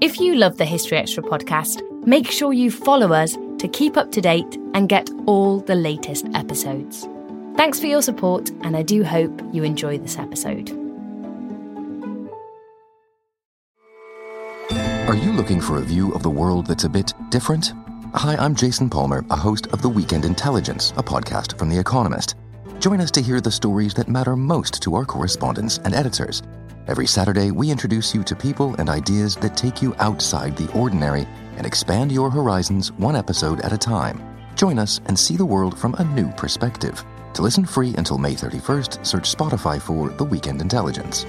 If you love the History Extra podcast, make sure you follow us to keep up to date and get all the latest episodes. Thanks for your support, and I do hope you enjoy this episode. Are you looking for a view of the world that's a bit different? Hi, I'm Jason Palmer, a host of The Weekend Intelligence, a podcast from The Economist. Join us to hear the stories that matter most to our correspondents and editors. Every Saturday, we introduce you to people and ideas that take you outside the ordinary and expand your horizons one episode at a time. Join us and see the world from a new perspective. To listen free until May 31st, search Spotify for The Weekend Intelligence.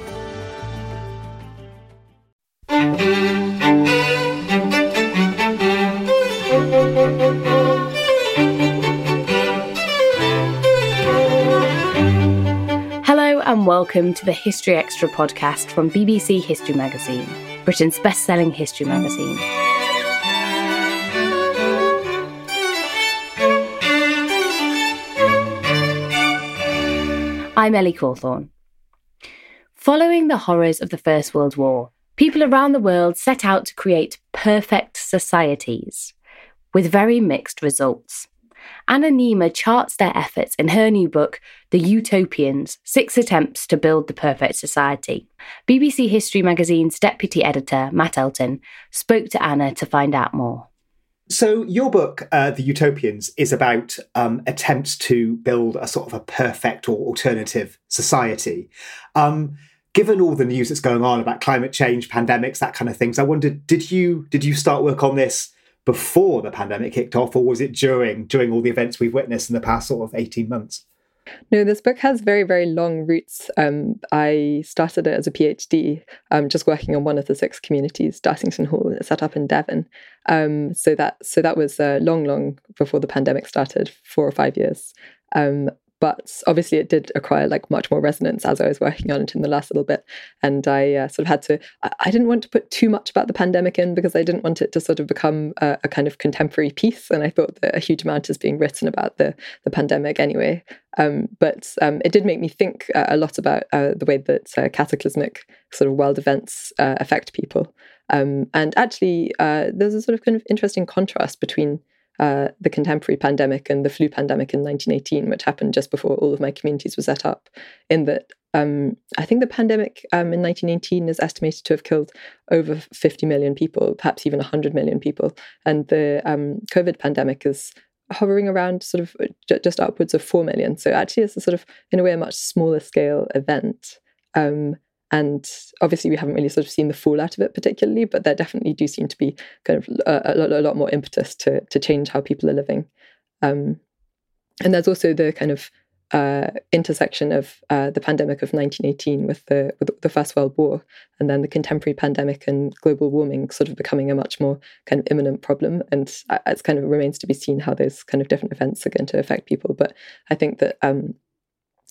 Welcome to the History Extra podcast from BBC History Magazine, Britain's best selling history magazine. I'm Ellie Cawthorne. Following the horrors of the First World War, people around the world set out to create perfect societies with very mixed results. Anna Neima charts their efforts in her new book, The Utopians Six Attempts to Build the Perfect Society. BBC History magazine's deputy editor, Matt Elton, spoke to Anna to find out more. So, your book, uh, The Utopians, is about um, attempts to build a sort of a perfect or alternative society. Um, given all the news that's going on about climate change, pandemics, that kind of things, I wondered did you did you start work on this before the pandemic kicked off, or was it during during all the events we've witnessed in the past sort of eighteen months? No, this book has very, very long roots. Um, I started it as a PhD, um, just working on one of the six communities, Dartington Hall, set up in Devon. Um, so that so that was uh, long, long before the pandemic started, four or five years. Um, but obviously it did acquire like much more resonance as I was working on it in the last little bit. And I uh, sort of had to, I, I, didn't want to put too much about the pandemic in because I didn't want it to sort of become a, a kind of contemporary piece. And I thought that a huge amount is being written about the, the pandemic anyway. Um, but um, it did make me think uh, a lot about uh, the way that uh, cataclysmic sort of world events uh, affect people. Um, and actually, uh, there's a sort of kind of interesting contrast between uh, the contemporary pandemic and the flu pandemic in 1918, which happened just before all of my communities were set up, in that um, I think the pandemic um, in 1918 is estimated to have killed over 50 million people, perhaps even 100 million people. And the um, COVID pandemic is hovering around sort of uh, just upwards of 4 million. So actually, it's a sort of, in a way, a much smaller scale event. Um, and obviously, we haven't really sort of seen the fallout of it particularly, but there definitely do seem to be kind of a, a, a lot more impetus to to change how people are living. Um, and there's also the kind of uh, intersection of uh, the pandemic of 1918 with the with the First World War, and then the contemporary pandemic and global warming sort of becoming a much more kind of imminent problem. And it kind of remains to be seen how those kind of different events are going to affect people. But I think that um,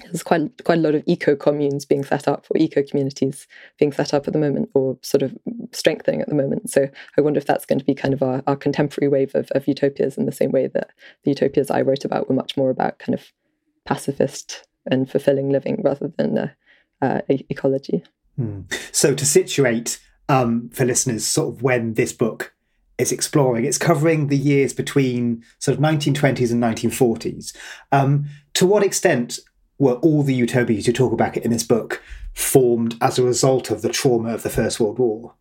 there's quite quite a lot of eco communes being set up or eco communities being set up at the moment or sort of strengthening at the moment so i wonder if that's going to be kind of our, our contemporary wave of, of utopias in the same way that the utopias i wrote about were much more about kind of pacifist and fulfilling living rather than uh, uh, ecology hmm. so to situate um, for listeners sort of when this book is exploring. It's covering the years between sort of 1920s and 1940s. Um, to what extent were all the utopias you talk about in this book formed as a result of the trauma of the First World War?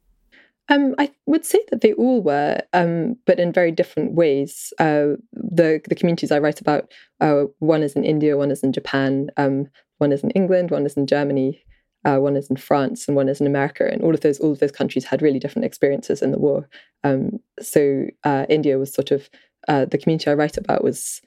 Um, I would say that they all were, um, but in very different ways. Uh, the the communities I write about, uh, one is in India, one is in Japan, um, one is in England, one is in Germany, uh, one is in France, and one is in America. And all of those all of those countries had really different experiences in the war. Um, so uh, India was sort of uh, the community I write about was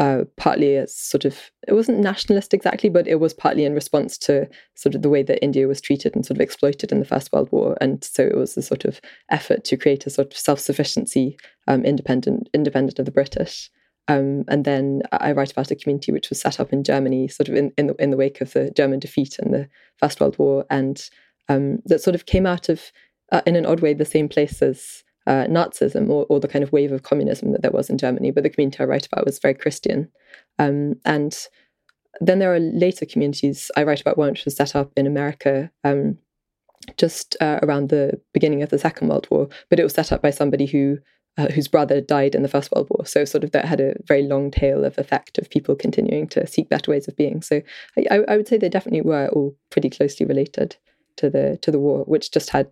uh, partly as sort of it wasn't nationalist exactly, but it was partly in response to sort of the way that India was treated and sort of exploited in the First World War, and so it was a sort of effort to create a sort of self sufficiency, um, independent independent of the British. Um, and then I write about a community which was set up in Germany, sort of in in the, in the wake of the German defeat in the First World War, and um, that sort of came out of, uh, in an odd way, the same place as uh, Nazism or, or, the kind of wave of communism that there was in Germany. But the community I write about was very Christian. Um, and then there are later communities. I write about which was set up in America um, just uh, around the beginning of the Second World War, but it was set up by somebody who uh, whose brother died in the First World War. So, sort of that had a very long tail of effect of people continuing to seek better ways of being. So, I, I would say they definitely were all pretty closely related to the to the war, which just had,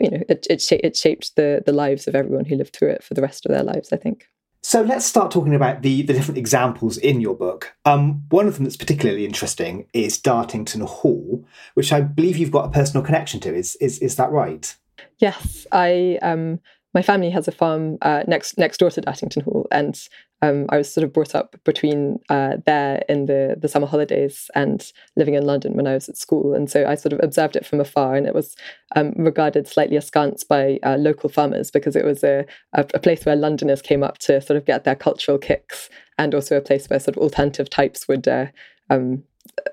you know, it it, sh- it shaped the the lives of everyone who lived through it for the rest of their lives. I think. So let's start talking about the, the different examples in your book. Um, one of them that's particularly interesting is Dartington Hall, which I believe you've got a personal connection to. Is is is that right? Yes, I um, my family has a farm uh, next next door to Dartington Hall, and um, I was sort of brought up between uh, there in the the summer holidays and living in London when I was at school, and so I sort of observed it from afar, and it was um, regarded slightly askance by uh, local farmers because it was a, a, a place where Londoners came up to sort of get their cultural kicks, and also a place where sort of alternative types would. Uh, um,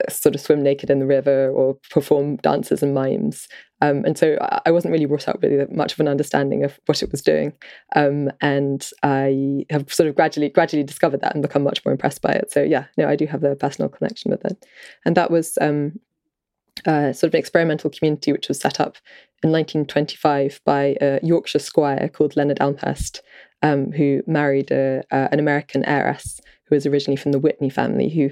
sort of swim naked in the river or perform dances and mimes. Um, and so I wasn't really brought up with much of an understanding of what it was doing. Um, and I have sort of gradually gradually discovered that and become much more impressed by it. So yeah, no, I do have a personal connection with it. And that was um, uh, sort of an experimental community which was set up in 1925 by a Yorkshire squire called Leonard Elmhirst, um, who married a, uh, an American heiress who was originally from the Whitney family, who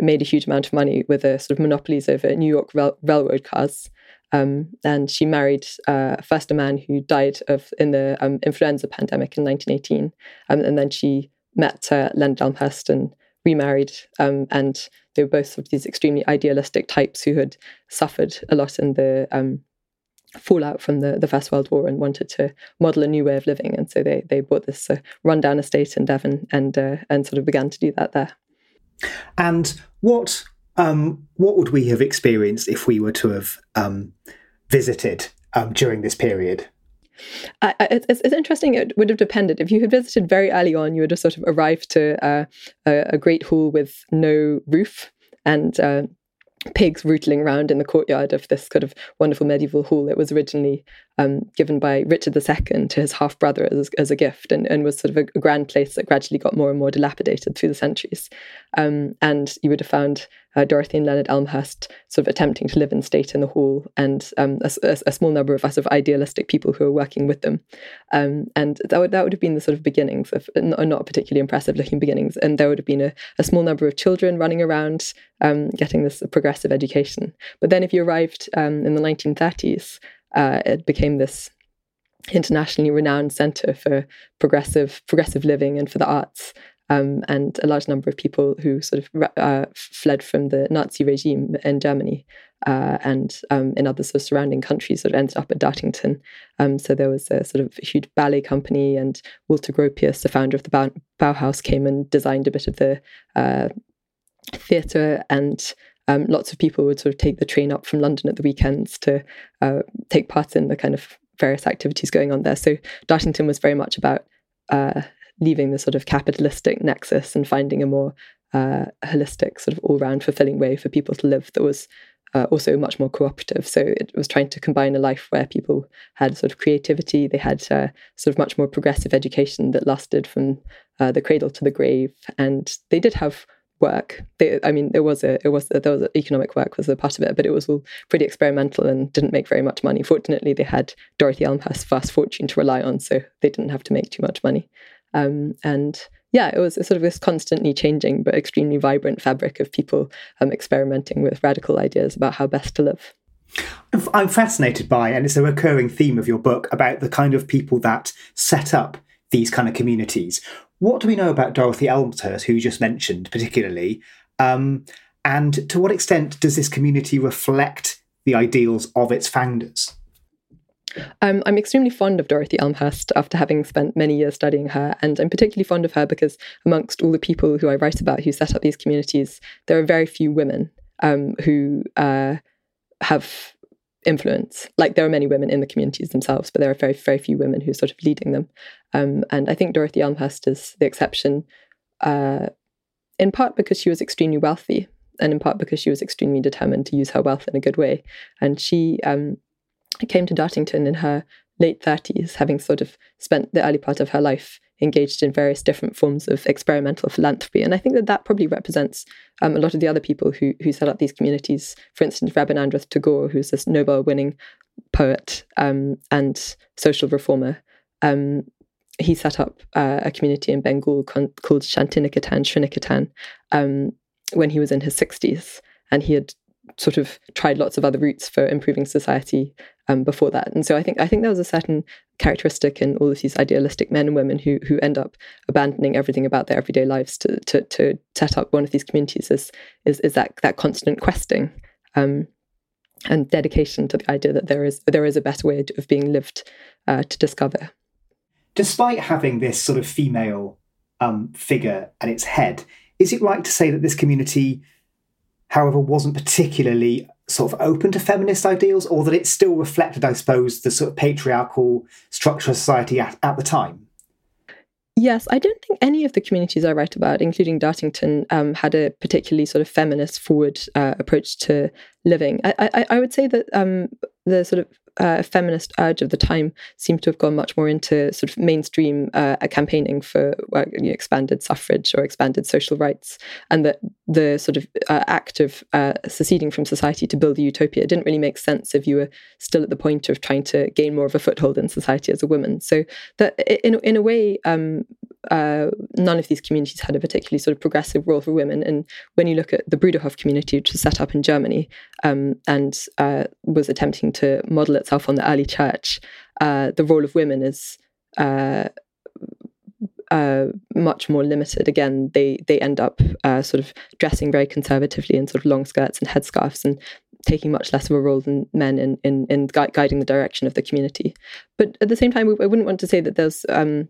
made a huge amount of money with the sort of monopolies over New York rail- railroad cars. Um, and she married uh, first a man who died of in the um, influenza pandemic in 1918, um, and then she met uh, Elmhirst and remarried. Um, and they were both sort of these extremely idealistic types who had suffered a lot in the um, fallout from the, the First World War and wanted to model a new way of living. And so they they bought this uh, rundown estate in Devon and uh, and sort of began to do that there. And what um, what would we have experienced if we were to have um, visited um, during this period? I, it's, it's, interesting. It would have depended. If you had visited very early on, you would have sort of arrived to uh, a, a, great hall with no roof and uh, pigs rootling around in the courtyard of this kind of wonderful medieval hall. that was originally um, given by Richard II to his half brother as, as a gift and, and was sort of a, a, grand place that gradually got more and more dilapidated through the centuries. Um, and you would have found uh, Dorothy and Leonard Elmhirst sort of attempting to live in state in the hall, and um, a, a, a, small number of us of idealistic people who are working with them. Um, and that would, that would have been the sort of beginnings of not particularly impressive looking beginnings. And there would have been a, a small number of children running around um, getting this progressive education. But then if you arrived um, in the 1930s, uh, it became this internationally renowned center for progressive progressive living and for the arts um, and a large number of people who sort of uh, fled from the Nazi regime in Germany uh, and um, in other sort of surrounding countries sort of ended up at Dartington. Um, so there was a sort of huge ballet company, and Walter Gropius, the founder of the Bauhaus, came and designed a bit of the uh, theatre and um, lots of people would sort of take the train up from London at the weekends to uh, take part in the kind of various activities going on there. So Dartington was very much about uh, leaving the sort of capitalistic nexus and finding a more uh, holistic, sort of all round fulfilling way for people to live that was uh, also much more cooperative. So it was trying to combine a life where people had sort of creativity, they had uh, sort of much more progressive education that lasted from uh, the cradle to the grave, and they did have work. They, I mean, there was a, it was a, there was a, economic work was a part of it, but it was all pretty experimental and didn't make very much money. Fortunately, they had Dorothy Elmhirst's vast fortune to rely on, so they didn't have to make too much money. Um, and yeah, it was sort of this constantly changing but extremely vibrant fabric of people um, experimenting with radical ideas about how best to live. I'm fascinated by, and it's a recurring theme of your book, about the kind of people that set up these kind of communities. What do we know about Dorothy Elmhirst, who you just mentioned, particularly? Um, and to what extent does this community reflect the ideals of its founders? Um, I'm extremely fond of Dorothy Elmhirst after having spent many years studying her, and I'm particularly fond of her because amongst all the people who I write about who set up these communities, there are very few women um, who uh, have influence. Like there are many women in the communities themselves, but there are very, very few women who are sort of leading them. Um, and I think Dorothy Elmhirst is the exception, uh, in part because she was extremely wealthy, and in part because she was extremely determined to use her wealth in a good way. And she um, came to Dartington in her late 30s, having sort of spent the early part of her life engaged in various different forms of experimental philanthropy. And I think that that probably represents um, a lot of the other people who who set up these communities. For instance, Rabindranath Tagore, who's this Nobel-winning poet um, and social reformer. Um, he set up uh, a community in Bengal con- called Shantiniketan, Sriniketan, um, when he was in his 60s. And he had sort of tried lots of other routes for improving society um, before that. And so I think I think there was a certain characteristic in all of these idealistic men and women who who end up abandoning everything about their everyday lives to to, to set up one of these communities is is, is that that constant questing. Um, and dedication to the idea that there is there is a better way of being lived uh, to discover. Despite having this sort of female um, figure at its head, is it right to say that this community however, wasn't particularly sort of open to feminist ideals, or that it still reflected, I suppose, the sort of patriarchal structure of society at, at the time? Yes, I don't think any of the communities I write about, including Dartington, um, had a particularly sort of feminist forward uh, approach to living. I, I, I, would say that um, the sort of uh, feminist urge of the time seemed to have gone much more into sort of mainstream uh, campaigning for uh, you know, expanded suffrage or expanded social rights, and that the sort of uh, act of uh, seceding from society to build a utopia didn't really make sense if you were still at the point of trying to gain more of a foothold in society as a woman. So that in in a way. Um, uh, none of these communities had a particularly sort of progressive role for women. And when you look at the Bruderhof community, which was set up in Germany um, and uh, was attempting to model itself on the early church, uh, the role of women is uh, uh, much more limited. Again, they they end up uh, sort of dressing very conservatively in sort of long skirts and headscarves and taking much less of a role than men in in, in guiding the direction of the community. But at the same time, I wouldn't want to say that there's um,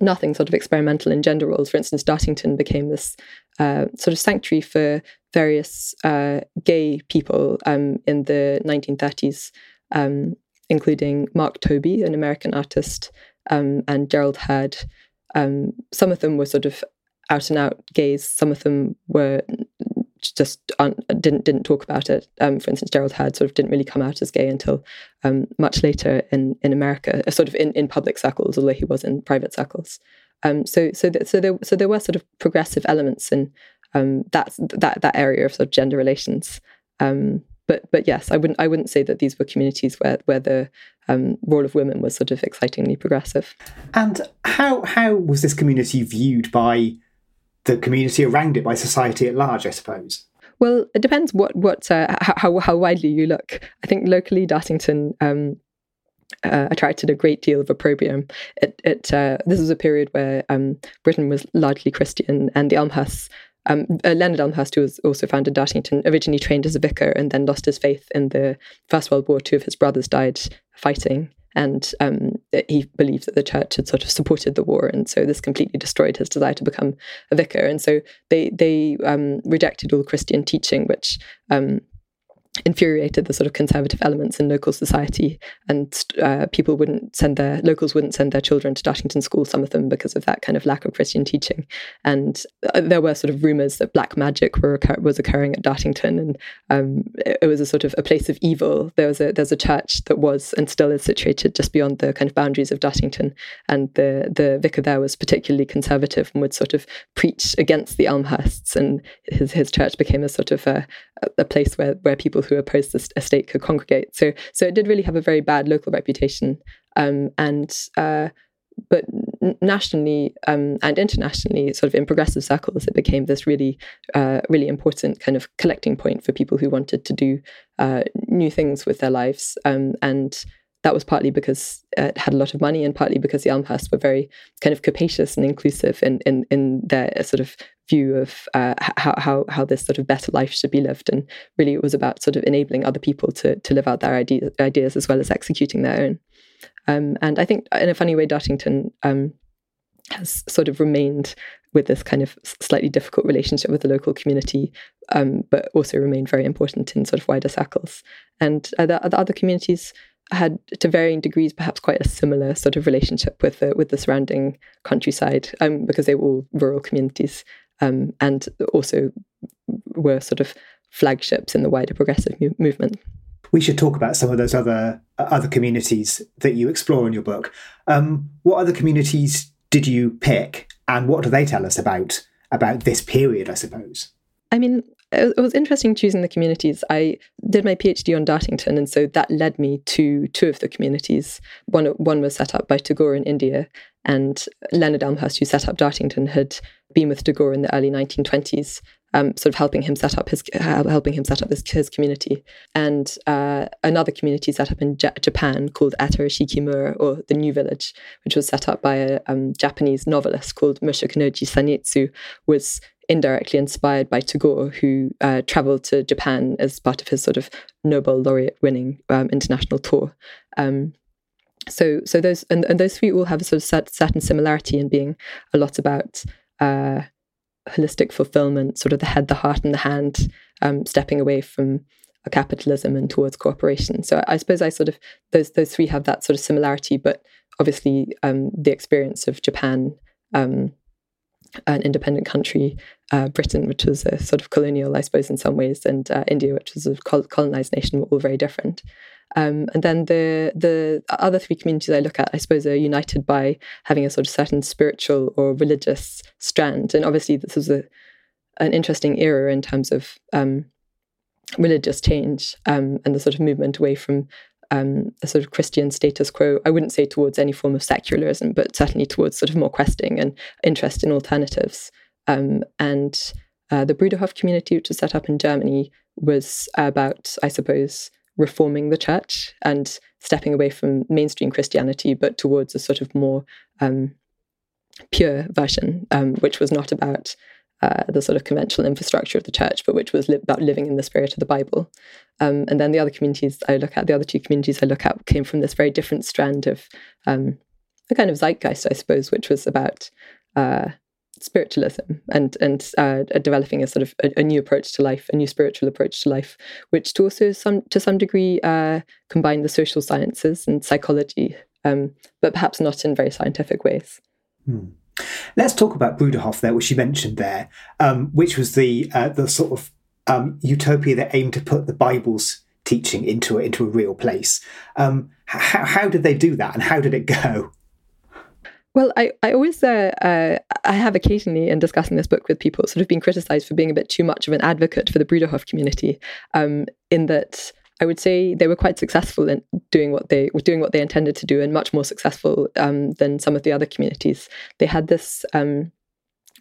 nothing sort of experimental in gender roles. For instance, Dartington became this uh, sort of sanctuary for various uh, gay people um, in the 1930s, um, including Mark Tobey, an American artist, um, and Gerald Heard. Um, some of them were sort of out and out gays. Some of them were just didn't didn't talk about it. Um, for instance, Gerald Heard sort of didn't really come out as gay until um, much later in in America, uh, sort of in, in public circles, although he was in private circles. Um, so so th- so there so there were sort of progressive elements in um, that that that area of sort of gender relations. Um, but but yes, I wouldn't I wouldn't say that these were communities where where the um, role of women was sort of excitingly progressive. And how how was this community viewed by the community around it by society at large, I suppose? Well, it depends what what uh, how how widely you look. I think locally, Dartington um, uh, attracted a great deal of opprobrium. It, it uh, this was a period where um, Britain was largely Christian, and the Elmhirsts. Um, uh, Leonard Elmhirst, who was also founded Dartington, originally trained as a vicar and then lost his faith in the First World War. Two of his brothers died fighting, and um, he believed that the church had sort of supported the war, and so this completely destroyed his desire to become a vicar. And so they they um, rejected all Christian teaching, which um, infuriated the sort of conservative elements in local society and uh, people wouldn't send their locals wouldn't send their children to Dartington school some of them because of that kind of lack of Christian teaching. And uh, there were sort of rumors that black magic were was occurring at Dartington and um, it, it, was a sort of a place of evil. There was a there's a church that was and still is situated just beyond the kind of boundaries of Dartington and the the vicar there was particularly conservative and would sort of preach against the Elmhirsts and his his church became a sort of a, a place where where people who opposed the estate could congregate. So so it did really have a very bad local reputation. Um, and uh, but nationally um, and internationally, sort of in progressive circles, it became this really, uh, really important kind of collecting point for people who wanted to do uh, new things with their lives. Um, and that was partly because it had a lot of money, and partly because the Elmhirsts were very kind of capacious and inclusive in in, in their sort of view of uh, how, how how this sort of better life should be lived, and really it was about sort of enabling other people to to live out their ideas, ideas as well as executing their own. Um, and I think, in a funny way, Dartington um, has sort of remained with this kind of slightly difficult relationship with the local community, um, but also remained very important in sort of wider circles. And uh, the, the other communities had to varying degrees perhaps quite a similar sort of relationship with the with the surrounding countryside um, because they were all rural communities um, and also were sort of flagships in the wider progressive mu- movement. We should talk about some of those other uh, other communities that you explore in your book. Um, what other communities did you pick, and what do they tell us about about this period? I suppose. I mean, it was interesting choosing the communities. I did my PhD on Dartington, and so that led me to two of the communities. One one was set up by Tagore in India, and Leonard Elmhirst, who set up Dartington, had been with Tagore in the early 1920s, um, sort of helping him set up his helping him set up his, his community. And uh, another community set up in J- Japan called Atarashikimura, or the New Village, which was set up by a um, Japanese novelist called Mushanokoji Saneatsu, was indirectly inspired by Tagore, who uh, traveled to Japan as part of his sort of Nobel laureate winning um, international tour. Um, so, so those and, and, those three all have a sort of certain similarity in being a lot about uh, holistic fulfillment, sort of the head, the heart, and the hand, um, stepping away from a capitalism and towards cooperation. So, I suppose I sort of those those three have that sort of similarity, but obviously um, the experience of Japan um, an independent country, uh, Britain, which was a sort of colonial, I suppose, in some ways, and uh, India, which was a colonized nation, were all very different. Um, and then the the other three communities I look at, I suppose, are united by having a sort of certain spiritual or religious strand. And obviously, this was a an interesting era in terms of um, religious change um, and the sort of movement away from um, a sort of Christian status quo. I wouldn't say towards any form of secularism, but certainly towards sort of more questing and interest in alternatives. Um, and uh, the Bruderhof community, which was set up in Germany, was about, I suppose, reforming the church and stepping away from mainstream Christianity, but towards a sort of more um, pure version, um, which was not about uh, the sort of conventional infrastructure of the church, but which was li- about living in the spirit of the Bible. Um, and then the other communities I look at, the other two communities I look at, came from this very different strand of um, a kind of zeitgeist, I suppose, which was about uh, spiritualism and and uh, developing a sort of a, a, new approach to life, a new spiritual approach to life, which to also some to some degree uh, combine the social sciences and psychology, um, but perhaps not in very scientific ways. Hmm. Let's talk about Bruderhof there, which you mentioned there, um, which was the uh, the sort of um, utopia that aimed to put the Bible's teaching into a, into a real place. Um, how, how did they do that, and how did it go? Well, I, I always uh, uh, I have occasionally in discussing this book with people sort of been criticized for being a bit too much of an advocate for the Bruderhof community, um, in that I would say they were quite successful in doing what they were doing what they intended to do, and much more successful um, than some of the other communities. They had this um,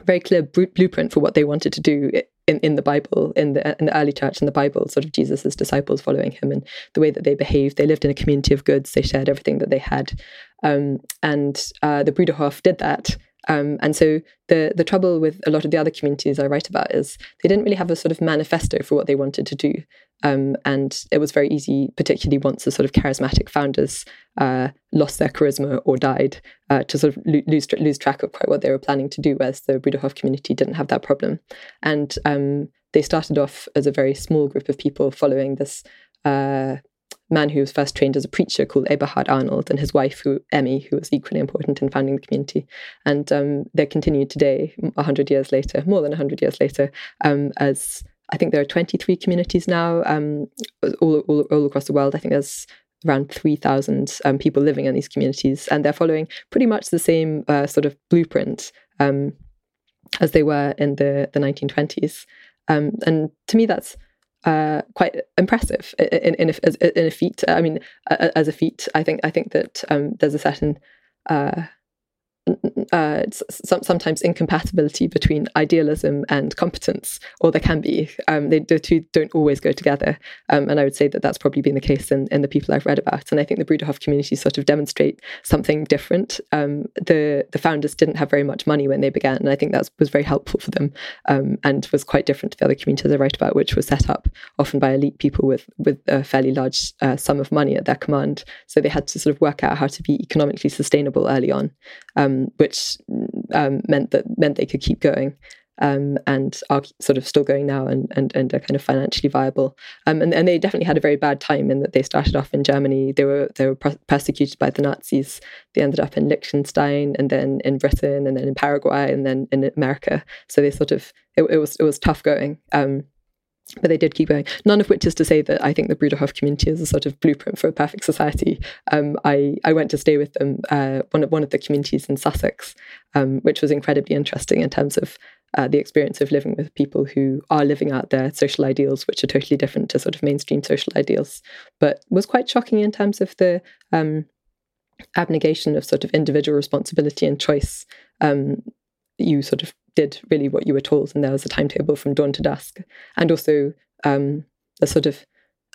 very clear blueprint for what they wanted to do in, in the Bible, in the in the early church, in the Bible, sort of Jesus's disciples following him, and the way that they behaved. They lived in a community of goods. They shared everything that they had, um, and uh, the Bruderhof did that. Um, and so the the trouble with a lot of the other communities I write about is they didn't really have a sort of manifesto for what they wanted to do. Um, and it was very easy, particularly once the sort of charismatic founders uh, lost their charisma or died, uh, to sort of lo- lose lose track of quite what they were planning to do. Whereas the Bruderhof community didn't have that problem, and um, they started off as a very small group of people following this. Uh, man who was first trained as a preacher called Eberhard Arnold and his wife, who Emmy, who was equally important in founding the community. And um, they continued today, 100 years later, more than 100 years later, um, as I think there are 23 communities now um, all, all, all, across the world. I think there's around 3,000 um, people living in these communities, and they're following pretty much the same uh, sort of blueprint um, as they were in the, the 1920s. Um, and to me, that's uh, quite impressive in, in, a, in a feat. I mean, as a feat, I think I think that um, there's a certain uh, uh, sometimes incompatibility between idealism and competence, or there can be. Um, they, the two don't always go together. Um, and I would say that that's probably been the case in, in the people I've read about. And I think the Bruderhof community sort of demonstrate something different. Um, the the founders didn't have very much money when they began, and I think that was very helpful for them, um, and was quite different to the other communities I write about, which were set up often by elite people with with a fairly large uh, sum of money at their command. So they had to sort of work out how to be economically sustainable early on. Um, um, which um, meant that meant they could keep going. Um, and are sort of still going now and, and, and are kind of financially viable. Um, and, and they definitely had a very bad time in that they started off in Germany. They were they were persecuted by the Nazis. They ended up in Liechtenstein and then in Britain and then in Paraguay and then in America. So they sort of it, it was it was tough going. Um, but they did keep going. None of which is to say that I think the Bruderhof community is a sort of blueprint for a perfect society. Um, I I went to stay with them uh, one of one of the communities in Sussex, um, which was incredibly interesting in terms of uh, the experience of living with people who are living out their social ideals, which are totally different to sort of mainstream social ideals, but was quite shocking in terms of the um, abnegation of sort of individual responsibility and choice. Um, you sort of did really what you were told, and there was a timetable from dawn to dusk, and also um, the sort of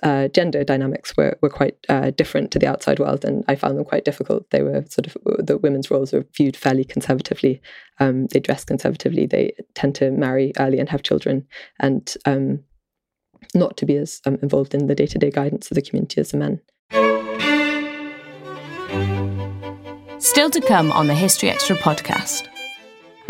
uh, gender dynamics were were quite uh, different to the outside world, and I found them quite difficult. They were sort of the women's roles were viewed fairly conservatively. Um, they dress conservatively. They tend to marry early and have children, and um, not to be as um, involved in the day to day guidance of the community as the men. Still to come on the History Extra podcast.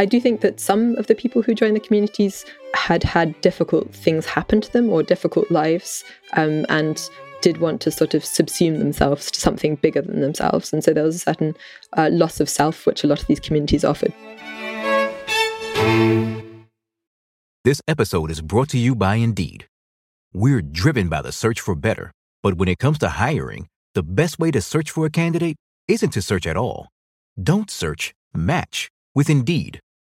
I do think that some of the people who joined the communities had had difficult things happen to them or difficult lives um, and did want to sort of subsume themselves to something bigger than themselves. And so there was a certain uh, loss of self, which a lot of these communities offered. This episode is brought to you by Indeed. We're driven by the search for better, but when it comes to hiring, the best way to search for a candidate isn't to search at all. Don't search, match with Indeed.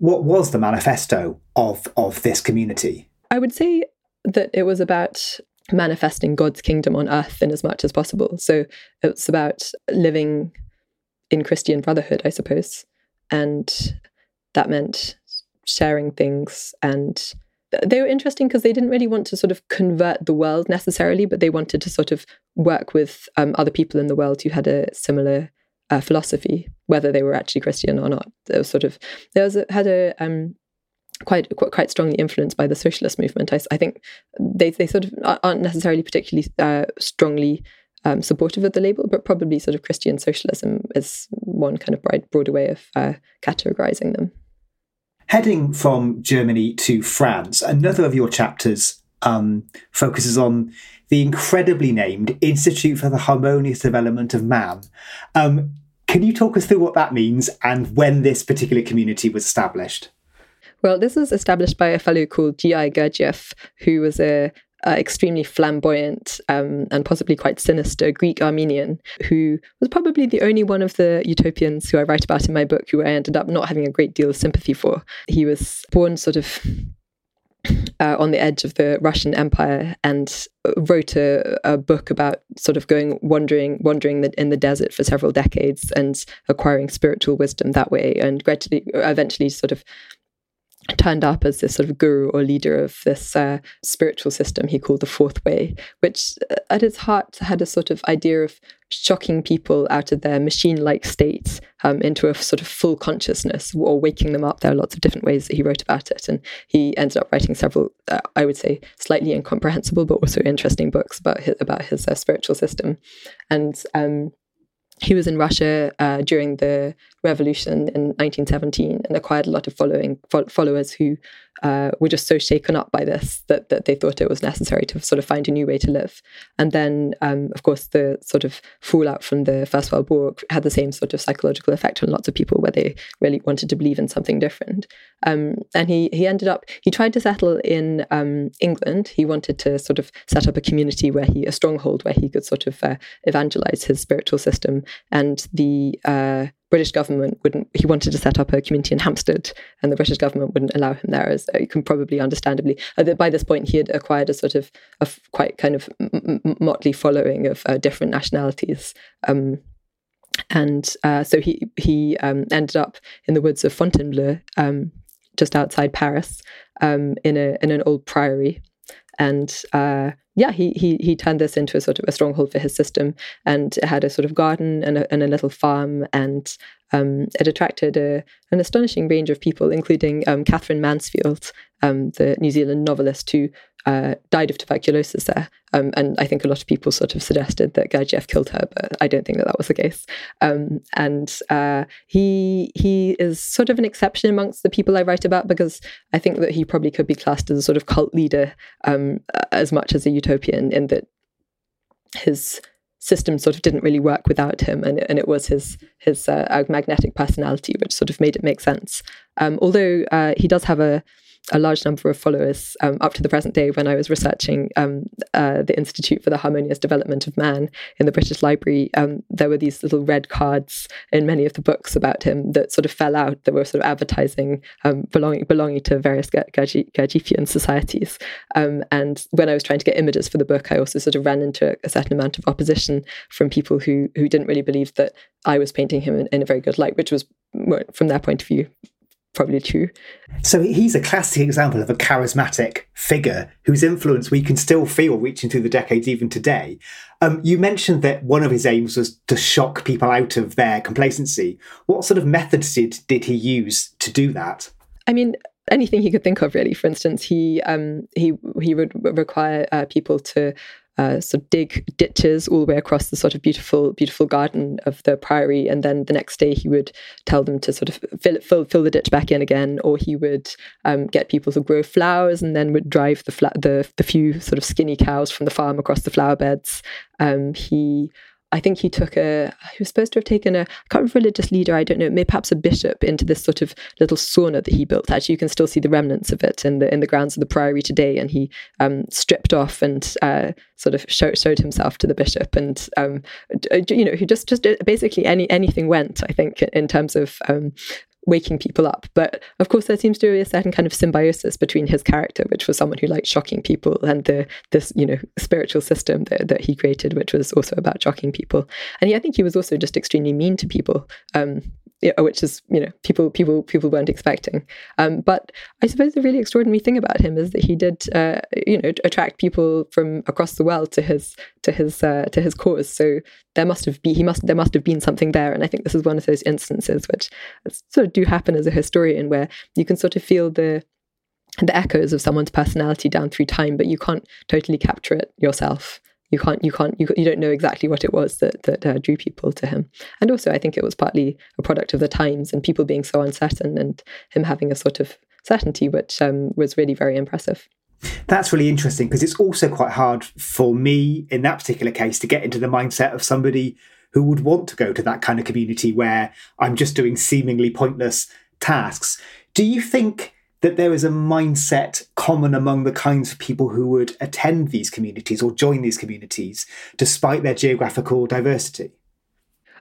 what was the manifesto of of this community? I would say that it was about manifesting God's kingdom on earth in as much as possible. So it's about living in Christian brotherhood, I suppose. And that meant sharing things and they were interesting because they didn't really want to sort of convert the world necessarily, but they wanted to sort of work with um, other people in the world who had a similar uh, philosophy, whether they were actually Christian or not. There was sort of there was a, had a um, quite quite strongly influenced by the socialist movement. I, I think they they sort of aren't necessarily particularly uh, strongly um, supportive of the label, but probably sort of Christian socialism is one kind of broad, broader way of uh, categorizing them. Heading from Germany to France, another of your chapters um, focuses on the incredibly named Institute for the Harmonious Development of Man. Um, can you talk us through what that means and when this particular community was established? Well, this was established by a fellow called G.I. Gurdjieff, who was a uh, extremely flamboyant um, and possibly quite sinister Greek Armenian, who was probably the only one of the utopians who I write about in my book who I ended up not having a great deal of sympathy for. He was born sort of uh, on the edge of the Russian Empire and wrote a, a book about sort of going wandering, wandering the, in the desert for several decades and acquiring spiritual wisdom that way, and gradually, eventually, sort of turned up as this sort of guru or leader of this uh, spiritual system he called the Fourth Way, which uh, at its heart had a sort of idea of shocking people out of their machine like states um, into a sort of full consciousness or waking them up. There are lots of different ways that he wrote about it. And he ended up writing several, uh, I would say, slightly incomprehensible, but also interesting books about his, about his uh, spiritual system. And um, he was in Russia uh, during the revolution in 1917 and acquired a lot of following fo- followers who uh, were just so shaken up by this that, that they thought it was necessary to sort of find a new way to live. And then, um, of course, the sort of fallout from the First World War had the same sort of psychological effect on lots of people where they really wanted to believe in something different. Um, and he, he ended up, he tried to settle in um, England. He wanted to sort of set up a community where he, a stronghold where he could sort of uh, evangelize his spiritual system. And the uh, British government wouldn't, he wanted to set up a community in Hampstead, and the British government wouldn't allow him there, as uh, you can probably understandably. Uh, by this point, he had acquired a sort of a quite kind of motley following of uh, different nationalities. Um, and uh, so he he um, ended up in the woods of Fontainebleau, um, just outside Paris, um, in a in an old priory, and uh, yeah, he he he turned this into a sort of a stronghold for his system, and it had a sort of garden and a, and a little farm, and um, it attracted a, an astonishing range of people, including um, Katherine Mansfield, um, the New Zealand novelist who uh, died of tuberculosis there. Um, and I think a lot of people sort of suggested that Gurdjieff killed her, but I don't think that that was the case. Um, and uh, he he is sort of an exception amongst the people I write about because I think that he probably could be classed as a sort of cult leader um, as much as a utopian in that his system sort of didn't really work without him, and, and it was his his uh, magnetic personality which sort of made it make sense. Um, although uh, he does have a a large number of followers um, up to the present day when I was researching um, uh, the Institute for the Harmonious Development of Man in the British Library. Um, there were these little red cards in many of the books about him that sort of fell out that were sort of advertising um, belonging belonging to various Gurdjieffian societies. Um, and when I was trying to get images for the book, I also sort of ran into a certain amount of opposition from people who who didn't really believe that I was painting him in, in a very good light, which was from their point of view probably true. So he's a classic example of a charismatic figure whose influence we can still feel reaching through the decades even today. Um, you mentioned that one of his aims was to shock people out of their complacency. What sort of methods did, did he use to do that? I mean, anything he could think of, really. For instance, he um, he he would require uh, people to uh, sort of dig ditches all the way across the sort of beautiful, beautiful garden of the priory. And then the next day he would tell them to sort of fill, fill, fill the ditch back in again, or he would um, get people to grow flowers and then would drive the, fla- the, the few sort of skinny cows from the farm across the flower beds. Um, he I think he took a, he was supposed to have taken a, I can't remember religious leader, I don't know, maybe perhaps a bishop into this sort of little sauna that he built. Actually, you can still see the remnants of it in the in the grounds of the priory today. And he um, stripped off and uh, sort of show, showed himself to the bishop. And, um, you know, he just, just basically any anything went, I think, in terms of um, waking people up. But of course, there seems to be a certain kind of symbiosis between his character, which was someone who liked shocking people, and the this you know spiritual system that, that he created, which was also about shocking people. And I think he was also just extremely mean to people. Um, which is you know people people people weren't expecting. Um, but I suppose the really extraordinary thing about him is that he did uh, you know attract people from across the world to his to his uh, to his cause. So there must have been he must there must have been something there. And I think this is one of those instances which sort of do happen as a historian where you can sort of feel the the echoes of someone's personality down through time, but you can't totally capture it yourself you can't you can't you, you don't know exactly what it was that that uh, drew people to him. And also i think it was partly a product of the times and people being so uncertain and him having a sort of certainty which um, was really very impressive. That's really interesting because it's also quite hard for me in that particular case to get into the mindset of somebody who would want to go to that kind of community where i'm just doing seemingly pointless tasks. Do you think that there is a mindset common among the kinds of people who would attend these communities or join these communities despite their geographical diversity?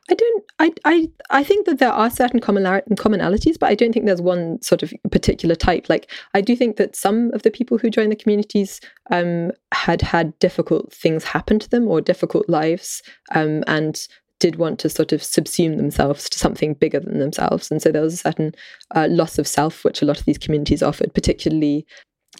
I don't. I. I. I think that there are certain commonalities, but I don't think there's one sort of particular type. Like I do think that some of the people who join the communities um, had had difficult things happen to them or difficult lives, um, and did want to sort of subsume themselves to something bigger than themselves. And so there was a certain uh, loss of self, which a lot of these communities offered, particularly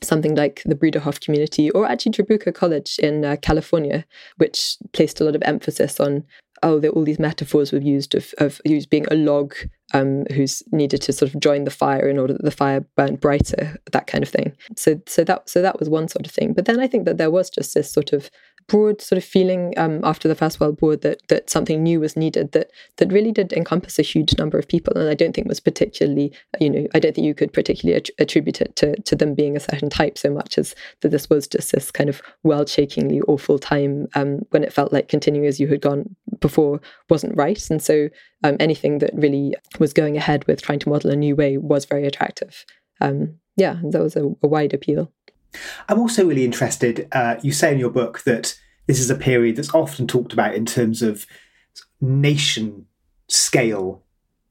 something like the Bruderhof community or actually Trabuco College in uh, California, which placed a lot of emphasis on oh, all these metaphors were used of, of used being a log um, who's needed to sort of join the fire in order that the fire burned brighter, that kind of thing. So, so that so that was one sort of thing. But then I think that there was just this sort of broad sort of feeling um, after the First World War that that something new was needed that that really did encompass a huge number of people, and I don't think was particularly you know I don't think you could particularly attribute it to to them being a certain type so much as that this was just this kind of world shakingly awful time um, when it felt like continuing as you had gone before wasn't right, and so um, anything that really was going ahead with trying to model a new way was very attractive. Um, yeah, that was a, a wide appeal. I'm also really interested. Uh, you say in your book that this is a period that's often talked about in terms of nation scale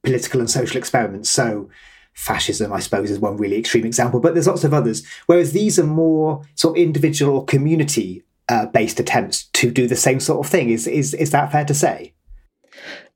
political and social experiments. So, fascism, I suppose, is one really extreme example, but there's lots of others. Whereas these are more sort of individual or community uh, based attempts to do the same sort of thing. Is is is that fair to say?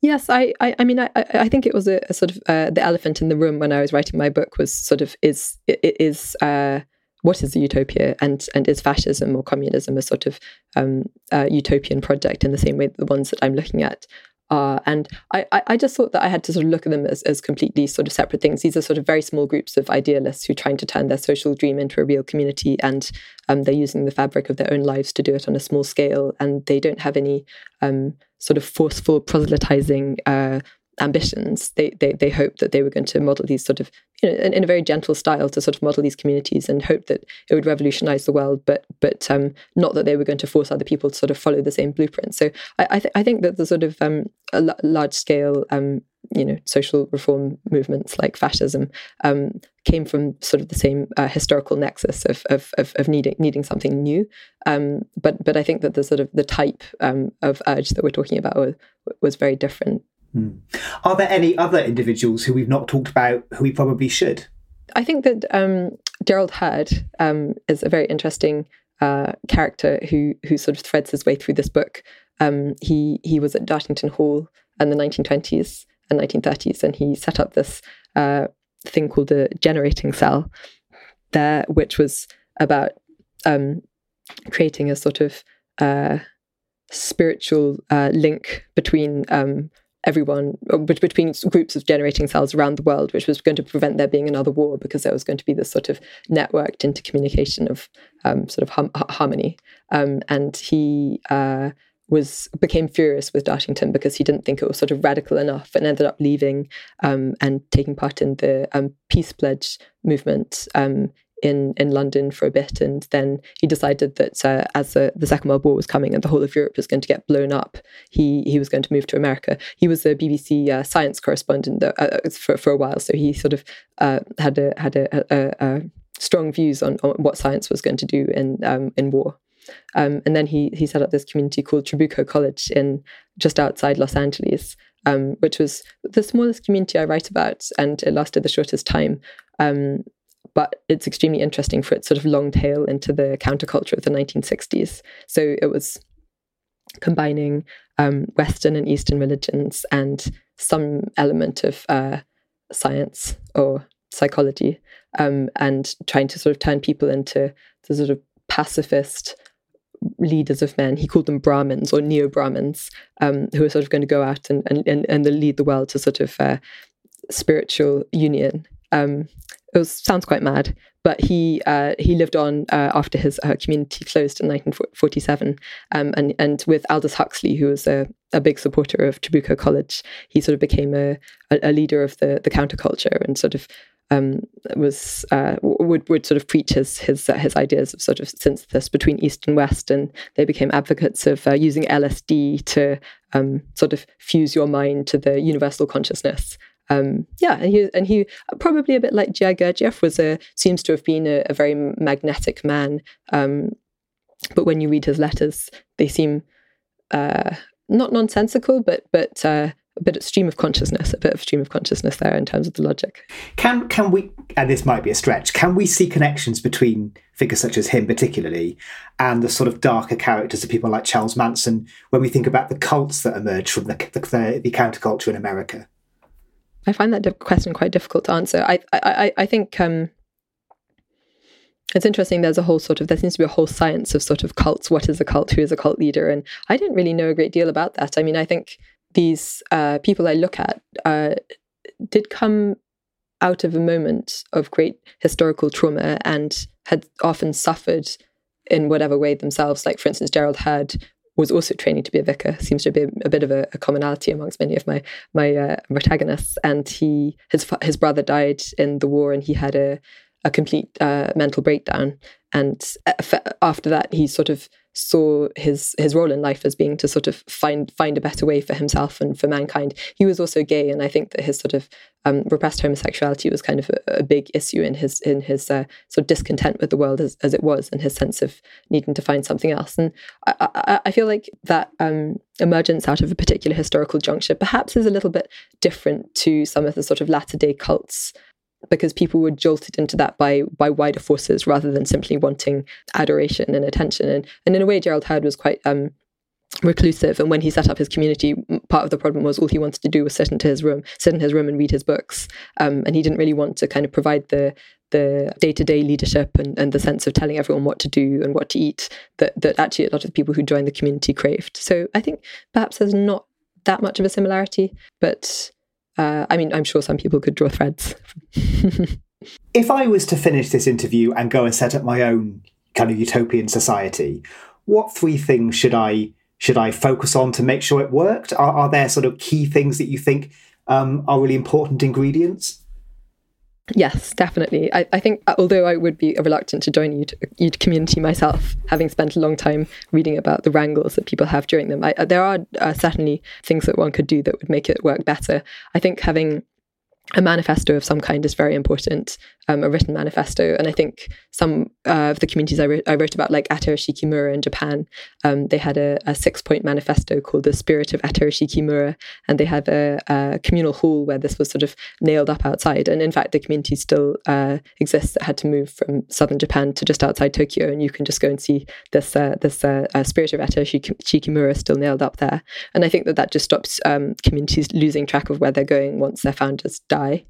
Yes, I, I, I mean, I, I think it was a, a sort of uh, the elephant in the room when I was writing my book was sort of is is uh, what is a utopia and and is fascism or communism a sort of um, uh, utopian project in the same way that the ones that I'm looking at are. And I, I just thought that I had to sort of look at them as, as completely sort of separate things. These are sort of very small groups of idealists who are trying to turn their social dream into a real community, and um, they're using the fabric of their own lives to do it on a small scale. And they don't have any um, sort of forceful proselytizing uh, ambitions. They, they they hoped that they were going to model these sort of you know in, in, a very gentle style to sort of model these communities and hope that it would revolutionize the world, but but um, not that they were going to force other people to sort of follow the same blueprint. So I I, th- I think that the sort of um, large scale um, you know social reform movements like fascism um, came from sort of the same uh, historical nexus of, of, of, of, needing needing something new. Um, but but I think that the sort of the type um, of urge that we're talking about was, was very different. Hmm. Are there any other individuals who we've not talked about who we probably should? I think that um, Gerald Heard um, is a very interesting uh, character who who sort of threads his way through this book. Um, he he was at Dartington Hall in the 1920s and 1930s, and he set up this uh, thing called the generating cell there, which was about um, creating a sort of uh, spiritual uh, link between um, everyone between groups of generating cells around the world, which was going to prevent there being another war because there was going to be this sort of networked intercommunication of um, sort of hum- harmony. Um, and he uh, was became furious with Dartington because he didn't think it was sort of radical enough, and ended up leaving um, and taking part in the um, peace pledge movement um, in in London for a bit, and then he decided that uh, as the, Second World War was coming and the whole of Europe was going to get blown up, he he was going to move to America. He was a BBC uh, science correspondent uh, uh, for for a while, so he sort of uh, had a had a, a, a, strong views on, on what science was going to do in um, in war. Um, and then he he set up this community called Trabuco College in just outside Los Angeles, um, which was the smallest community I write about, and it lasted the shortest time. Um, but it's extremely interesting for its sort of long tail into the counterculture of the 1960s. So it was combining um, Western and Eastern religions and some element of uh, science or psychology, um, and trying to sort of turn people into the sort of pacifist leaders of men. He called them Brahmins or neo Brahmins, um, who are sort of going to go out and and and, and lead the world to sort of uh, spiritual union. Um, it was, sounds quite mad, but he uh, he lived on uh, after his uh, community closed in 1947, um, and and with Aldous Huxley, who was a, a big supporter of Trabuco College, he sort of became a, a, leader of the the counterculture and sort of um, was uh, would would sort of preach his his uh, his ideas of sort of synthesis between East and West, and they became advocates of uh, using LSD to um, sort of fuse your mind to the universal consciousness um, yeah, and he and he probably a bit like G.I. Gurdjieff was a seems to have been a, a very magnetic man. Um, but when you read his letters, they seem uh, not nonsensical, but but uh, a bit of stream of consciousness, a bit of stream of consciousness there in terms of the logic. Can can we? And this might be a stretch. Can we see connections between figures such as him, particularly, and the sort of darker characters of people like Charles Manson when we think about the cults that emerge from the the, the counterculture in America? I find that question quite difficult to answer. I I I think um, it's interesting. There's a whole sort of there seems to be a whole science of sort of cults. What is a cult? Who is a cult leader? And I didn't really know a great deal about that. I mean, I think these uh, people I look at uh, did come out of a moment of great historical trauma and had often suffered in whatever way themselves. Like, for instance, Gerald Heard was also training to be a vicar. Seems to be a, bit of a, a, commonality amongst many of my my uh, protagonists. And he his his brother died in the war, and he had a a complete uh, mental breakdown. And uh, after that, he sort of saw his his role in life as being to sort of find find a better way for himself and for mankind. He was also gay, and I think that his sort of um, repressed homosexuality was kind of a, a, big issue in his in his uh, sort of discontent with the world as, as it was, and his sense of needing to find something else. And I, I, I feel like that um, emergence out of a particular historical juncture perhaps is a little bit different to some of the sort of latter day cults because people were jolted into that by by wider forces rather than simply wanting adoration and attention. And and in a way, Gerald Heard was quite um, reclusive. And when he set up his community, part of the problem was all he wanted to do was sit into his room, sit in his room and read his books. Um, and he didn't really want to kind of provide the the day-to-day leadership and, and the sense of telling everyone what to do and what to eat that that actually a lot of the people who joined the community craved. So I think perhaps there's not that much of a similarity, but uh, I mean, I'm sure some people could draw threads. if I was to finish this interview and go and set up my own kind of utopian society, what three things should I should I focus on to make sure it worked? Are, are there sort of key things that you think um, are really important ingredients? Yes, definitely. I, I, think, uh, although I would be reluctant to join a community myself, having spent a long time reading about the wrangles that people have during them, I, uh, there are uh, certainly things that one could do that would make it work better. I think having a manifesto of some kind is very important, um, a written manifesto. And I think some uh, of the communities I, wrote, I wrote about, like Atarashiki Mura in Japan, um, they had a, a six point manifesto called The Spirit of Atarashiki Mura. And they had a, a, communal hall where this was sort of nailed up outside. And in fact, the community still uh, exists that had to move from southern Japan to just outside Tokyo. And you can just go and see this, uh, this uh, uh, Spirit of Atarashiki Mura still nailed up there. And I think that that just stops um, communities losing track of where they're going once their founders die.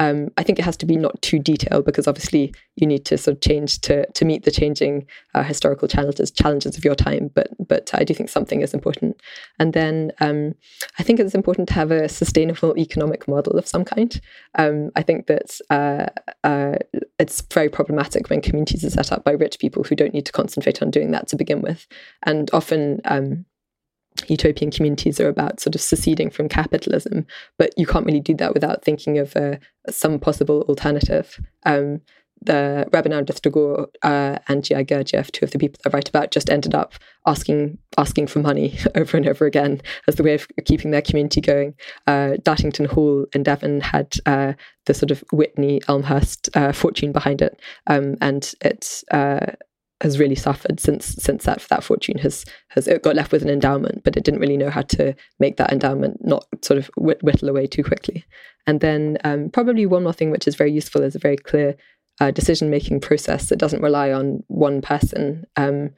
Um, I think it has to be not too detailed because obviously you need to sort of change to to meet the changing uh, historical challenges challenges of your time. But but I do think something is important. And then um, I think it's important to have a sustainable economic model of some kind. Um, I think that uh, uh, it's very problematic when communities are set up by rich people who don't need to concentrate on doing that to begin with, and often um, utopian communities are about sort of seceding from capitalism, but you can't really do that without thinking of uh, some possible alternative. Um, the Rabindranath Tagore uh, and G.I. Gurdjieff, two of the people I write about, just ended up asking asking for money over and over again as the way of keeping their community going. Uh, Dartington Hall in Devon had uh, the sort of Whitney Elmhirst uh, fortune behind it, um, and it's uh, has really suffered since since that that fortune has has it got left with an endowment, but it didn't really know how to make that endowment not sort of whittle away too quickly. And then um, probably one more thing which is very useful is a very clear uh, decision making process that doesn't rely on one person. Um,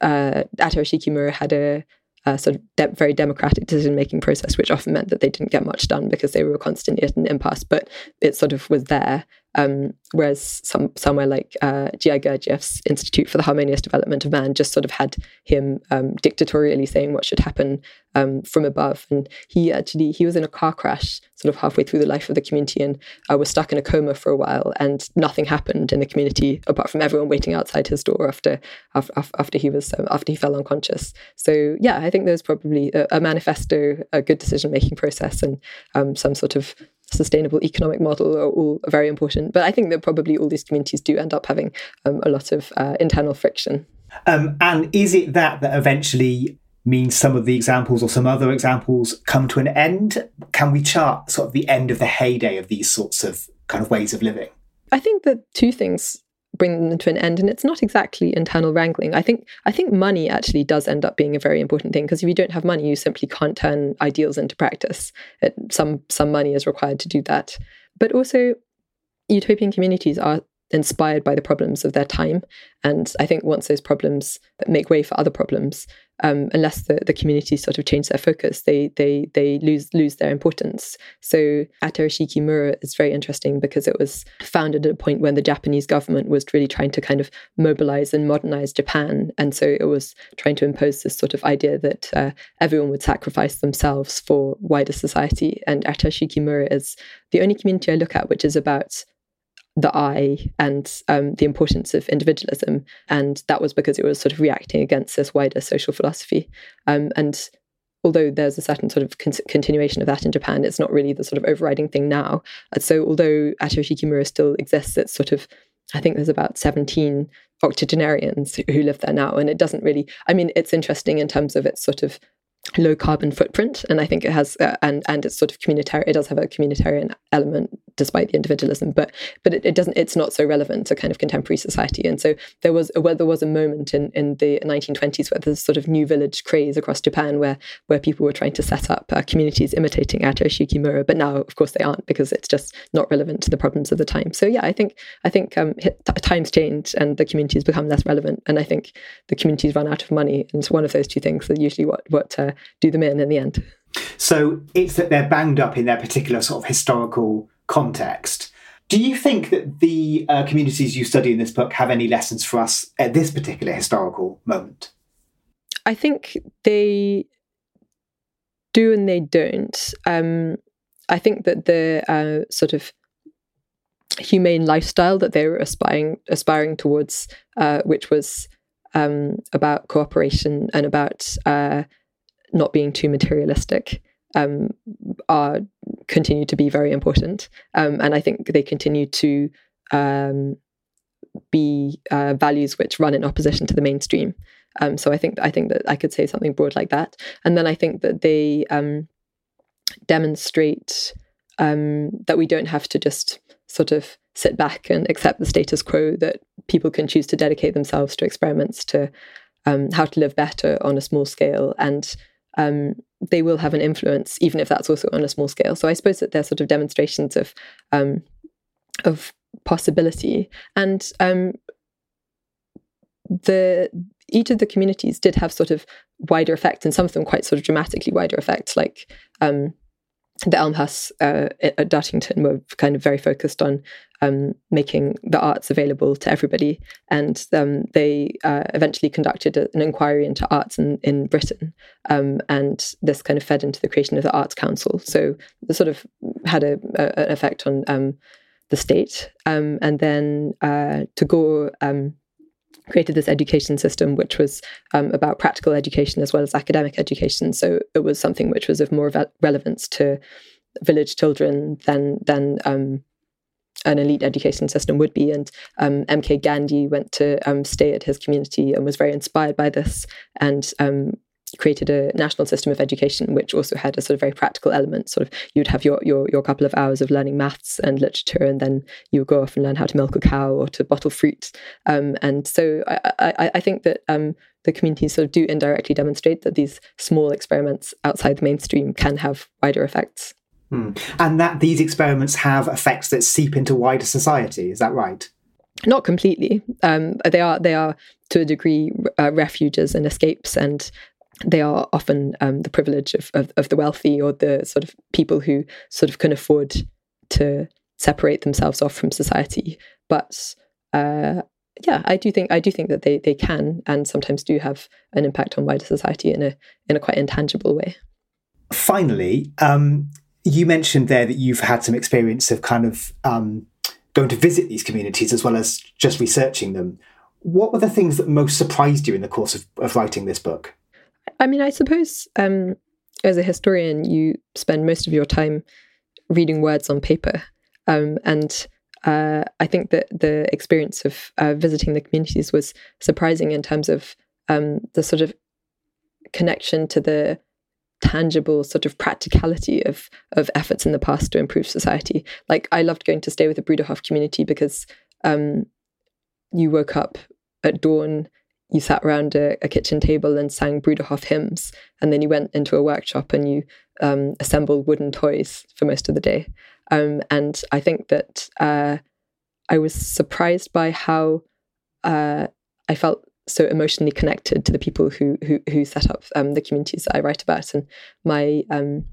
uh, Atarashiki had a uh, sort of de- very democratic decision making process, which often meant that they didn't get much done because they were constantly at an impasse. But it sort of was there. Um, whereas some somewhere like uh, G.I. Gurdjieff's Institute for the Harmonious Development of Man just sort of had him um, dictatorially saying what should happen um, from above. And he actually he was in a car crash sort of halfway through the life of the community and uh, was stuck in a coma for a while, and nothing happened in the community apart from everyone waiting outside his door after after, after he was um, after he fell unconscious. So yeah, I think there's probably a, a manifesto, a good decision making process, and um, some sort of sustainable economic model are all very important. But I think that probably all these communities do end up having um, a lot of uh, internal friction. Um, and is it that that eventually means some of the examples or some other examples come to an end? Can we chart sort of the end of the heyday of these sorts of kind of ways of living? I think that two things bring them to an end and it's not exactly internal wrangling. I think i think money actually does end up being a very important thing because if you don't have money you simply can't turn ideals into practice. It, some some money is required to do that. But also utopian communities are inspired by the problems of their time. And I think once those problems make way for other problems, um, unless the, the community sort of change their focus, they they they lose lose their importance. So Atarashiki Mura is very interesting because it was founded at a point when the Japanese government was really trying to kind of mobilize and modernize Japan, and so it was trying to impose this sort of idea that uh, everyone would sacrifice themselves for wider society. And Atarashiki Mura is the only community I look at which is about the I and um, the importance of individualism. And that was because it was sort of reacting against this wider social philosophy. Um, and although there's a certain sort of con- continuation of that in Japan, it's not really the sort of overriding thing now. And so although Atarashiki Mura still exists, it's sort of, I think there's about 17 octogenarians who live there now. And it doesn't really, I mean, it's interesting in terms of its sort of low carbon footprint and i think it has uh, and and it's sort of communitarian it does have a communitarian element despite the individualism but but it, it, doesn't it's not so relevant to kind of contemporary society. And so there was a, well, there was a moment in in the 1920s where there's sort of new village craze across japan where where people were trying to set up uh, communities imitating Atarashiki Mura but now of course they aren't because it's just not relevant to the problems of the time. So yeah i think i think um, times change and the communities become less relevant and i think the communities run out of money. And it's one of those two things that usually what what uh, do them in in the end. So it's that they're banged up in their particular sort of historical context. Do you think that the uh, communities you study in this book have any lessons for us at this particular historical moment? I think they do and they don't. Um, I think that the uh, sort of humane lifestyle that they were aspiring aspiring towards, uh, which was um, about cooperation and about uh, not being too materialistic, um, are continue to be very important, um, and I think they continue to um, be uh, values which run in opposition to the mainstream. Um, so I think I think that I could say something broad like that, and then I think that they um, demonstrate um, that we don't have to just sort of sit back and accept the status quo. That people can choose to dedicate themselves to experiments to how to live better on a small scale, and um, they will have an influence, even if that's also on a small scale. So I suppose that they're sort of demonstrations of um, of possibility and um, the each of the communities did have sort of wider effects, and some of them quite sort of dramatically wider effects. Like um, the Elmhirst uh, at Dartington were kind of very focused on um, making the arts available to everybody, and um, they uh, eventually conducted a, an inquiry into arts in, in Britain, um, and this kind of fed into the creation of the Arts Council. So it sort of had a, a, an effect on um, the state, um, and then uh, Tagore um, created this education system which was um, about practical education as well as academic education. So it was something which was of more re- relevance to village children than than um, an elite education system would be. And um, MK Gandhi went to um, stay at his community and was very inspired by this and um, created a national system of education which also had a sort of very practical element. Sort of you'd have your your, your couple of hours of learning maths and literature and then you would go off and learn how to milk a cow or to bottle fruit. Um, and so I, I, I think that um, the communities sort of do indirectly demonstrate that these small experiments outside the mainstream can have wider effects hmm. and that these experiments have effects that seep into wider society is that right not completely um, they are they are to a degree uh, refuges and escapes and they are often um, the privilege of, of, of, the wealthy or the sort of people who sort of can afford to separate themselves off from society. But uh, yeah, I do think I do think that they they can and sometimes do have an impact on wider society in a in a quite intangible way. Finally, um, you mentioned there that you've had some experience of kind of um, going to visit these communities as well as just researching them. What were the things that most surprised you in the course of, of writing this book? I mean, I suppose um, as a historian, you spend most of your time reading words on paper. Um, and uh, I think that the experience of uh, visiting the communities was surprising in terms of um, the sort of connection to the tangible sort of practicality of of efforts in the past to improve society. Like I loved going to stay with the Bruderhof community because um, you woke up at dawn you sat around a, a, kitchen table and sang Bruderhof hymns, and then you went into a workshop and you um, assembled wooden toys for most of the day. Um, and I think that uh, I was surprised by how uh, I felt so emotionally connected to the people who who, who set up um, the communities that I write about. And my um,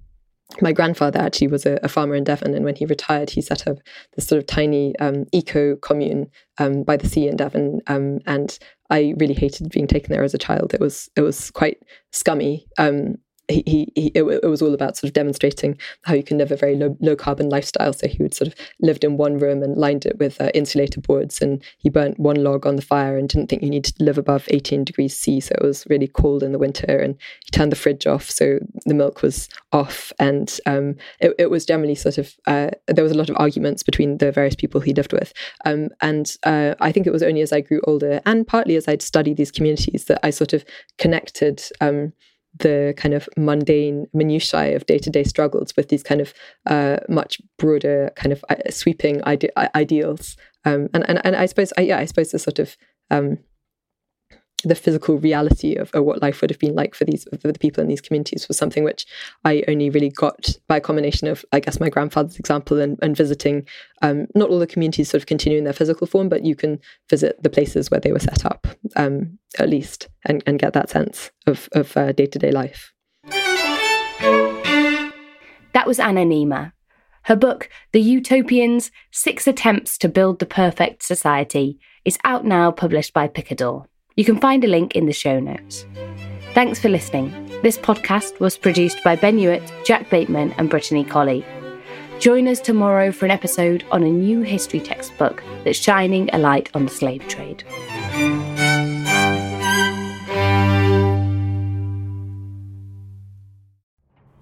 my grandfather actually was a, a, farmer in Devon, and when he retired, he set up this sort of tiny um, eco commune um, by the sea in Devon. Um, and I really hated being taken there as a child. It was it was quite scummy. Um, he, he, it, it, was all about sort of demonstrating how you can live a very low, low carbon lifestyle. So he would sort of lived in one room and lined it with uh, insulator boards, and he burnt one log on the fire and didn't think you needed to live above 18 degrees C. So it was really cold in the winter, and he turned the fridge off so the milk was off, and um, it, it, was generally sort of uh, there was a lot of arguments between the various people he lived with, um, and uh, I think it was only as I grew older and partly as I'd studied these communities that I sort of connected. Um, the kind of mundane minutiae of day-to-day struggles with these kind of uh, much broader kind of uh, sweeping ide- ideals. Um, and, and and I suppose I, yeah I suppose the sort of um, the physical reality of, of, what life would have been like for these for the people in these communities was something which I only really got by a combination of I guess my grandfather's example and, and visiting um, not all the communities sort of continue in their physical form but you can visit the places where they were set up um, at least and, and get that sense of, of uh, day-to-day life. That was Anna Neima. Her book, The Utopians Six Attempts to Build the Perfect Society, is out now, published by Picador. You can find a link in the show notes. Thanks for listening. This podcast was produced by Ben Hewitt, Jack Bateman, and Brittany Colley. Join us tomorrow for an episode on a new history textbook that's shining a light on the slave trade.